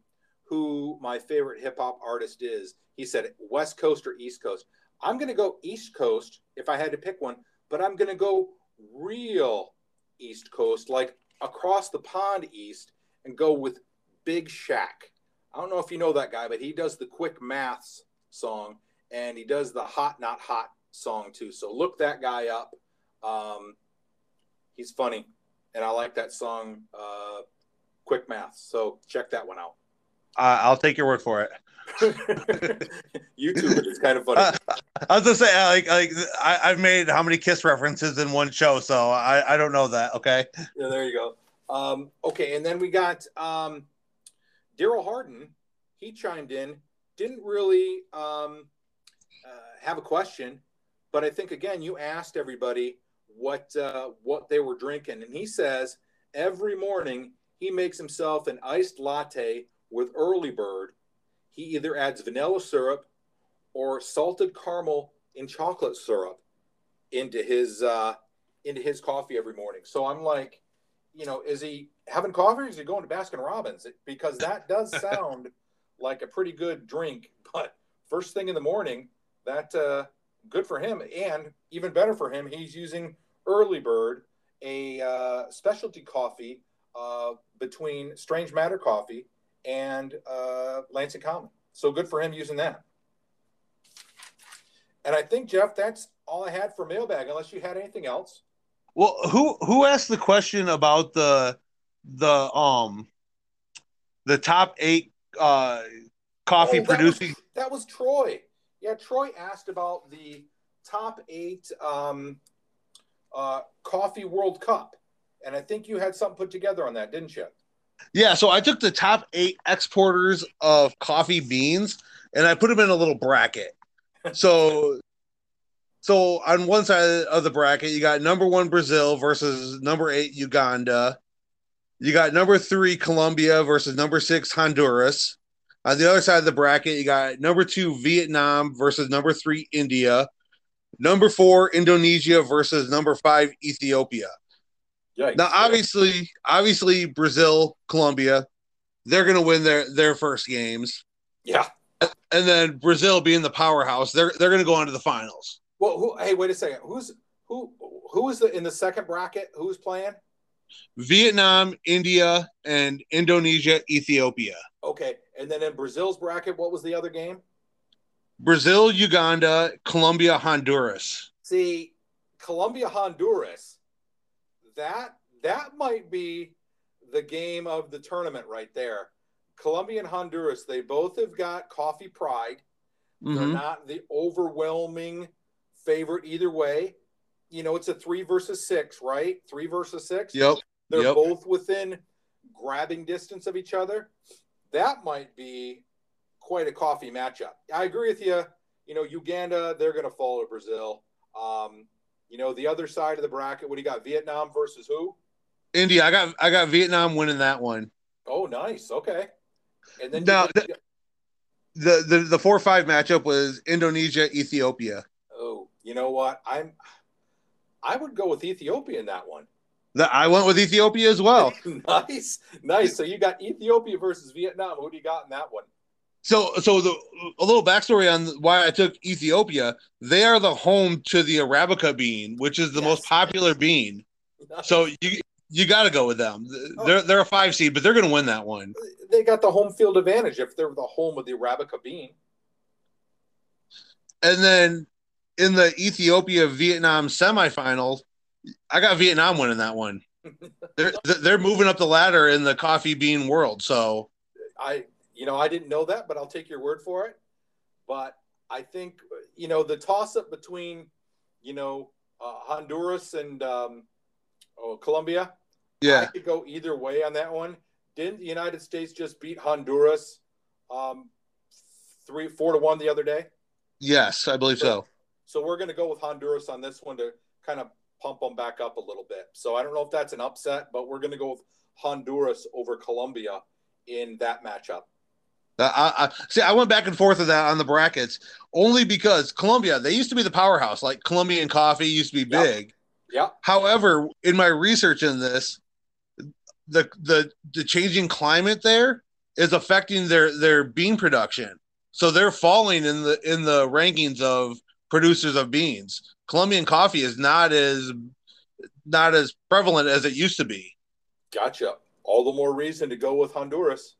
who my favorite hip hop artist is. He said West Coast or East Coast. I'm going to go East Coast if I had to pick one, but I'm going to go real East Coast, like across the pond east, and go with Big Shaq. I don't know if you know that guy, but he does the quick maths song and he does the hot not hot song too. So look that guy up. Um, he's funny, and I like that song, uh, Quick Maths. So check that one out. Uh, I'll take your word for it. [laughs] YouTube is kind of funny. Uh, I was gonna say, like, like I, have made how many Kiss references in one show, so I, I don't know that. Okay. Yeah, there you go. Um, okay, and then we got um, Daryl Harden. He chimed in. Didn't really um, uh, have a question, but I think again you asked everybody what uh, what they were drinking, and he says every morning he makes himself an iced latte with early bird, he either adds vanilla syrup or salted caramel and chocolate syrup into his uh, into his coffee every morning. So I'm like, you know, is he having coffee or is he going to Baskin Robbins? Because that does [laughs] sound like a pretty good drink. But first thing in the morning, that uh, good for him, and even better for him, he's using early bird, a uh, specialty coffee uh, between Strange Matter Coffee and uh, Lansing Common. So good for him using that. And I think Jeff, that's all I had for mailbag. Unless you had anything else. Well, who who asked the question about the the um the top eight uh coffee Oh, that producing? was- that was Troy. Yeah, Troy asked about the top eight um, uh, coffee World Cup, and I think you had something put together on that, didn't you? Yeah, so I took the top eight exporters of coffee beans and I put them in a little bracket. So, so on one side of the bracket, you got number one Brazil versus number eight Uganda. You got number three Colombia versus number six Honduras. On the other side of the bracket, you got number two Vietnam versus number three India. Number four Indonesia versus number five Ethiopia. Yikes. Now, obviously, obviously, Brazil, Colombia, they're going to win their their first games, yeah. and then Brazil being the powerhouse, they're they're going to go on to the finals. Well, who, hey, wait a second. Who's who? Who is the in the second bracket? Who's playing? Vietnam, India, and Indonesia, Ethiopia. Okay, and then in Brazil's bracket, what was the other game? Brazil, Uganda, Colombia, Honduras. See, Colombia, Honduras. That that might be the game of the tournament right there. Colombia and Honduras, they both have got coffee pride. They're Mhm. not the overwhelming favorite either way. You know, it's a three versus six, right? Three versus six. Yep. They're Yep. both within grabbing distance of each other. That might be quite a coffee matchup. I agree with you. You know, Uganda, they're going to follow Brazil. Um, you know, the other side of the bracket, what do you got? Vietnam versus who? India, I got I got Vietnam winning that one. Oh, nice. Okay. And then Now, you- The the the four five matchup was Indonesia, Ethiopia. oh, you know what? I'm I would go with Ethiopia in that one. The, I went with Ethiopia as well. [laughs] nice. Nice. So you got Ethiopia versus Vietnam. Who do you got in that one? So, so the a little backstory on why I took Ethiopia. They are the home to the Arabica bean, which is the most popular bean. So you you got to go with them. Oh. They're they're a five seed, but they're going to win that one. they got the home field advantage if they're the home of the Arabica bean. And then in the Ethiopia Vietnam semifinals, I got Vietnam winning that one. [laughs] They're they're moving up the ladder in the coffee bean world. So I, you know, I didn't know that, but I'll take your word for it. But I think, you know, the toss up between, you know, uh, Honduras and um, oh, Colombia, Yeah. I could go either way on that one. Didn't the United States just beat Honduras um, three, four to one the other day? yes, I believe so. So we're going to go with Honduras on this one to kind of pump them back up a little bit. So I don't know if that's an upset, but we're going to go with Honduras over Colombia in that matchup. I, I see. I went back and forth with that on the brackets only because Colombia they used to be the powerhouse. Like Colombian coffee used to be big. Yeah. However, in my research in this, the the the changing climate there is affecting their their bean production. So they're falling in the in the rankings of producers of beans. Colombian coffee is not as not as prevalent as it used to be. Gotcha. All the more reason to go with Honduras.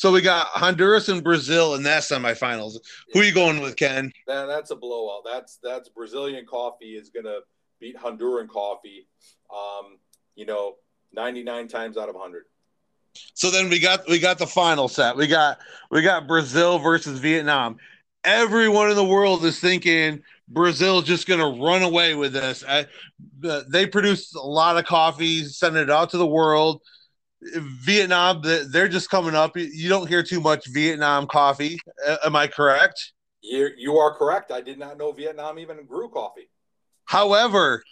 So we got Honduras and Brazil in that semifinals. Who are you going with, Ken? That, that's a blowout. That's that's Brazilian coffee is going to beat Honduran coffee. Um, you know, 99 times out of 100. So then we got we got the final set. We got we got Brazil versus Vietnam. Everyone in the world is thinking Brazil just going to run away with this. I, they produce a lot of coffee, sending it out to the world. Vietnam, they're just coming up. You don't hear too much Vietnam coffee. Am I correct? You you are correct. I did not know Vietnam even grew coffee. However,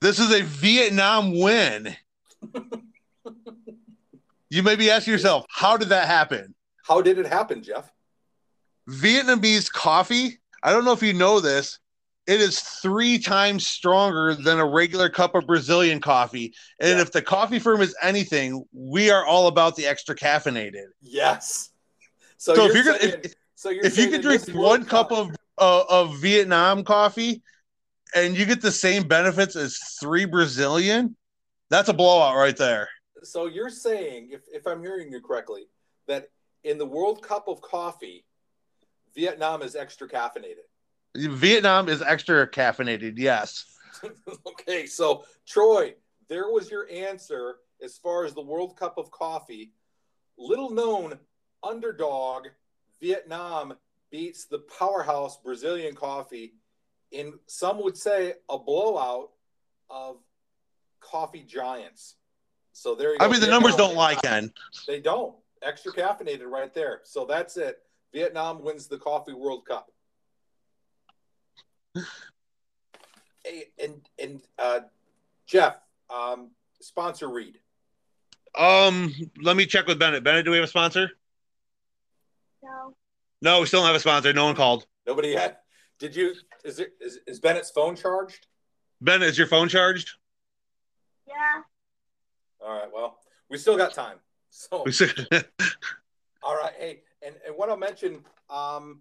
this is a Vietnam win. [laughs] you may be asking yourself, how did that happen? How did it happen, Jeff? Vietnamese coffee, I don't know if you know this, it is three times stronger than a regular cup of Brazilian coffee. And Yeah. if the coffee firm is anything, we are all about the extra caffeinated. Yes. So, So if you're gonna- if- so you're If you saying could drink one cup of uh, of Vietnam coffee and you get the same benefits as three Brazilian, that's a blowout right there. So you're saying, if, if I'm hearing you correctly, that in the World Cup of coffee, Vietnam is extra caffeinated. Vietnam is extra caffeinated, yes. [laughs] okay, so Troy, there was your answer as far as the World Cup of coffee. Little known underdog Vietnam beats the powerhouse Brazilian coffee in some would say a blowout of coffee giants. So there you go. I mean, the numbers don't lie, Ken. They don't. Extra caffeinated right there. So that's it. Vietnam wins the Coffee World Cup. Hey, and and uh, Jeff, um, sponsor read. Um, let me check with Bennett. Bennett, do we have a sponsor? No. No, we still don't have a sponsor. No one called. Nobody yet. Did you? Is it is, is Bennett's phone charged? Ben, is your phone charged? Yeah. All right. Well, we still got time. So [laughs] All right. Hey, and, and what I'll mention, um,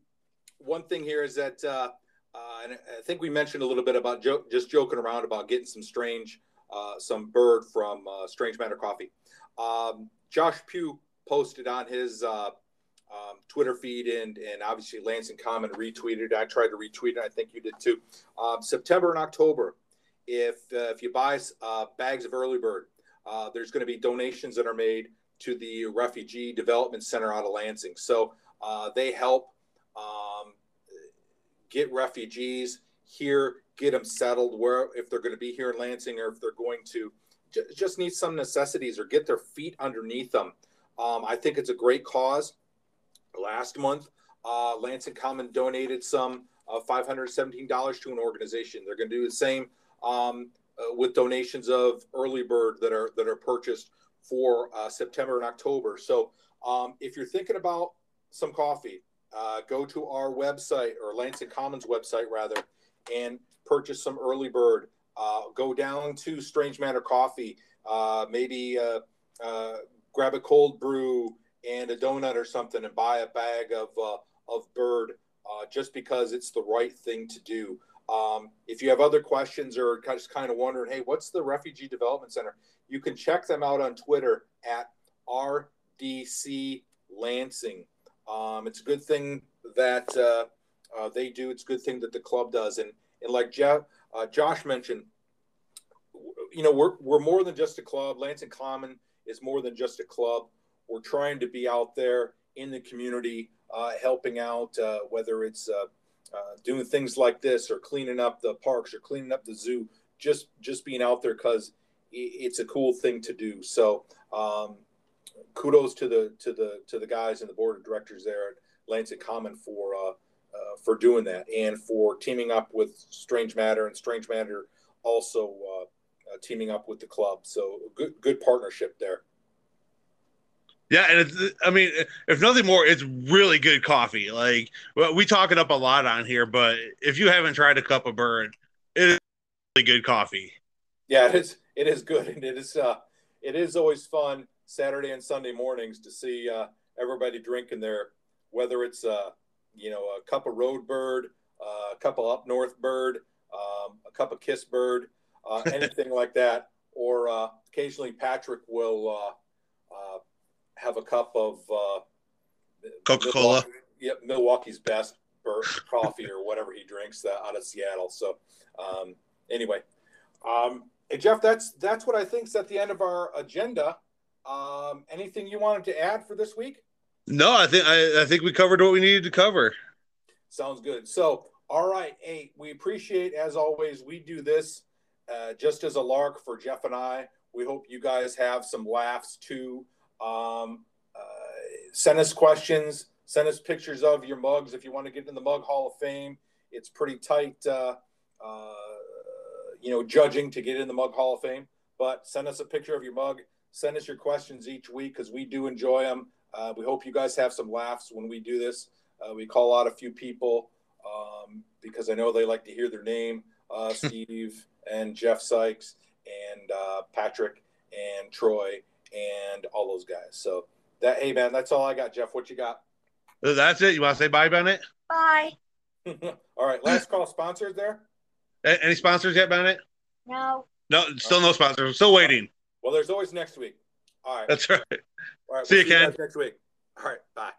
one thing here is that, uh, uh, and I think we mentioned a little bit about jo- just joking around about getting some strange, uh, some bird from uh, Strange Matter Coffee. Um, Josh Pugh posted on his uh, um, Twitter feed, and and obviously Lansing Common retweeted. I tried to retweet it. I think you did too. Um, September and October, if uh, if you buy uh, bags of early bird, there's going to be donations that are made to the Refugee Development Center out of Lansing. So they help um, get refugees here, get them settled where if they're going to be here in Lansing or if they're going to j- just need some necessities or get their feet underneath them. Um, I think it's a great cause. Last month, uh, Lansing Common donated some uh, $517 to an organization. They're going to do the same um, uh, with donations of early bird that are that are purchased for uh, September and October. So um, if you're thinking about some coffee, uh, go to our website or Lansing Commons website rather, and purchase some early bird. Uh, go down to Strange Matter Coffee, uh, maybe uh, uh, grab a cold brew and a donut or something, and buy a bag of uh, of bird, just because it's the right thing to do. Um, if you have other questions or just kind of wondering, hey, what's the Refugee Development Center? You can check them out on Twitter at RDC Lansing. Um, it's a good thing that uh, uh, they do. It's a good thing that the club does. And and like Jeff, uh, Josh mentioned, you know, we're we're more than just a club. Lansing Common is more than just a club. We're trying to be out there in the community, uh, helping out, uh, whether it's uh, doing things like this or cleaning up the parks or cleaning up the zoo. Just just being out there because it's a cool thing to do. So um, kudos to the to the to the guys and the board of directors there at Lansing Common for uh, uh, for doing that and for teaming up with Strange Matter and Strange Matter also uh, uh, teaming up with the club. So good good partnership there. Yeah, and it's I mean, if nothing more, it's really good coffee. Like well, we talk it up a lot on here, but if you haven't tried a cup of bird, it is really good coffee. Yeah, it is. It is good, and it is. Uh, it is always fun Saturday and Sunday mornings to see uh, everybody drinking there, whether it's uh, you know a cup of road bird, uh, a cup of up north bird, um, a cup of kiss bird, uh, [laughs] anything like that, or uh, occasionally Patrick will uh, uh, have a cup of uh, Coca-Cola. Milwaukee- Yep, Milwaukee's best bird coffee or whatever he drinks out of Seattle. So um, anyway, um, hey Jeff, that's that's what I think's at the end of our agenda. Um, anything you wanted to add for this week? No, I think I, I think we covered what we needed to cover. Sounds good. So, all right, hey, we appreciate as always. We do this uh, just as a lark for Jeff and I. We hope you guys have some laughs too. Um, uh, send us questions. Send us pictures of your mugs if you want to get in the Mug Hall of Fame. It's pretty tight, uh, uh, you know, judging to get in the Mug Hall of Fame. But send us a picture of your mug. Send us your questions each week because we do enjoy them. Uh, we hope you guys have some laughs when we do this. Uh, we call out a few people um, because I know they like to hear their name uh, [laughs] Steve and Jeff Sykes and uh, Patrick and Troy and all those guys. So, that hey, man, that's all I got, Jeff. What you got? That's it. You want to say bye, Bennett? Bye. [laughs] all right, last call sponsors there. A- Any sponsors yet, Bennett? No. No, still no sponsors. I'm still waiting. Well, there's always next week. All right. That's right. All right. See we'll you, Ken. guys next week. All right. Bye.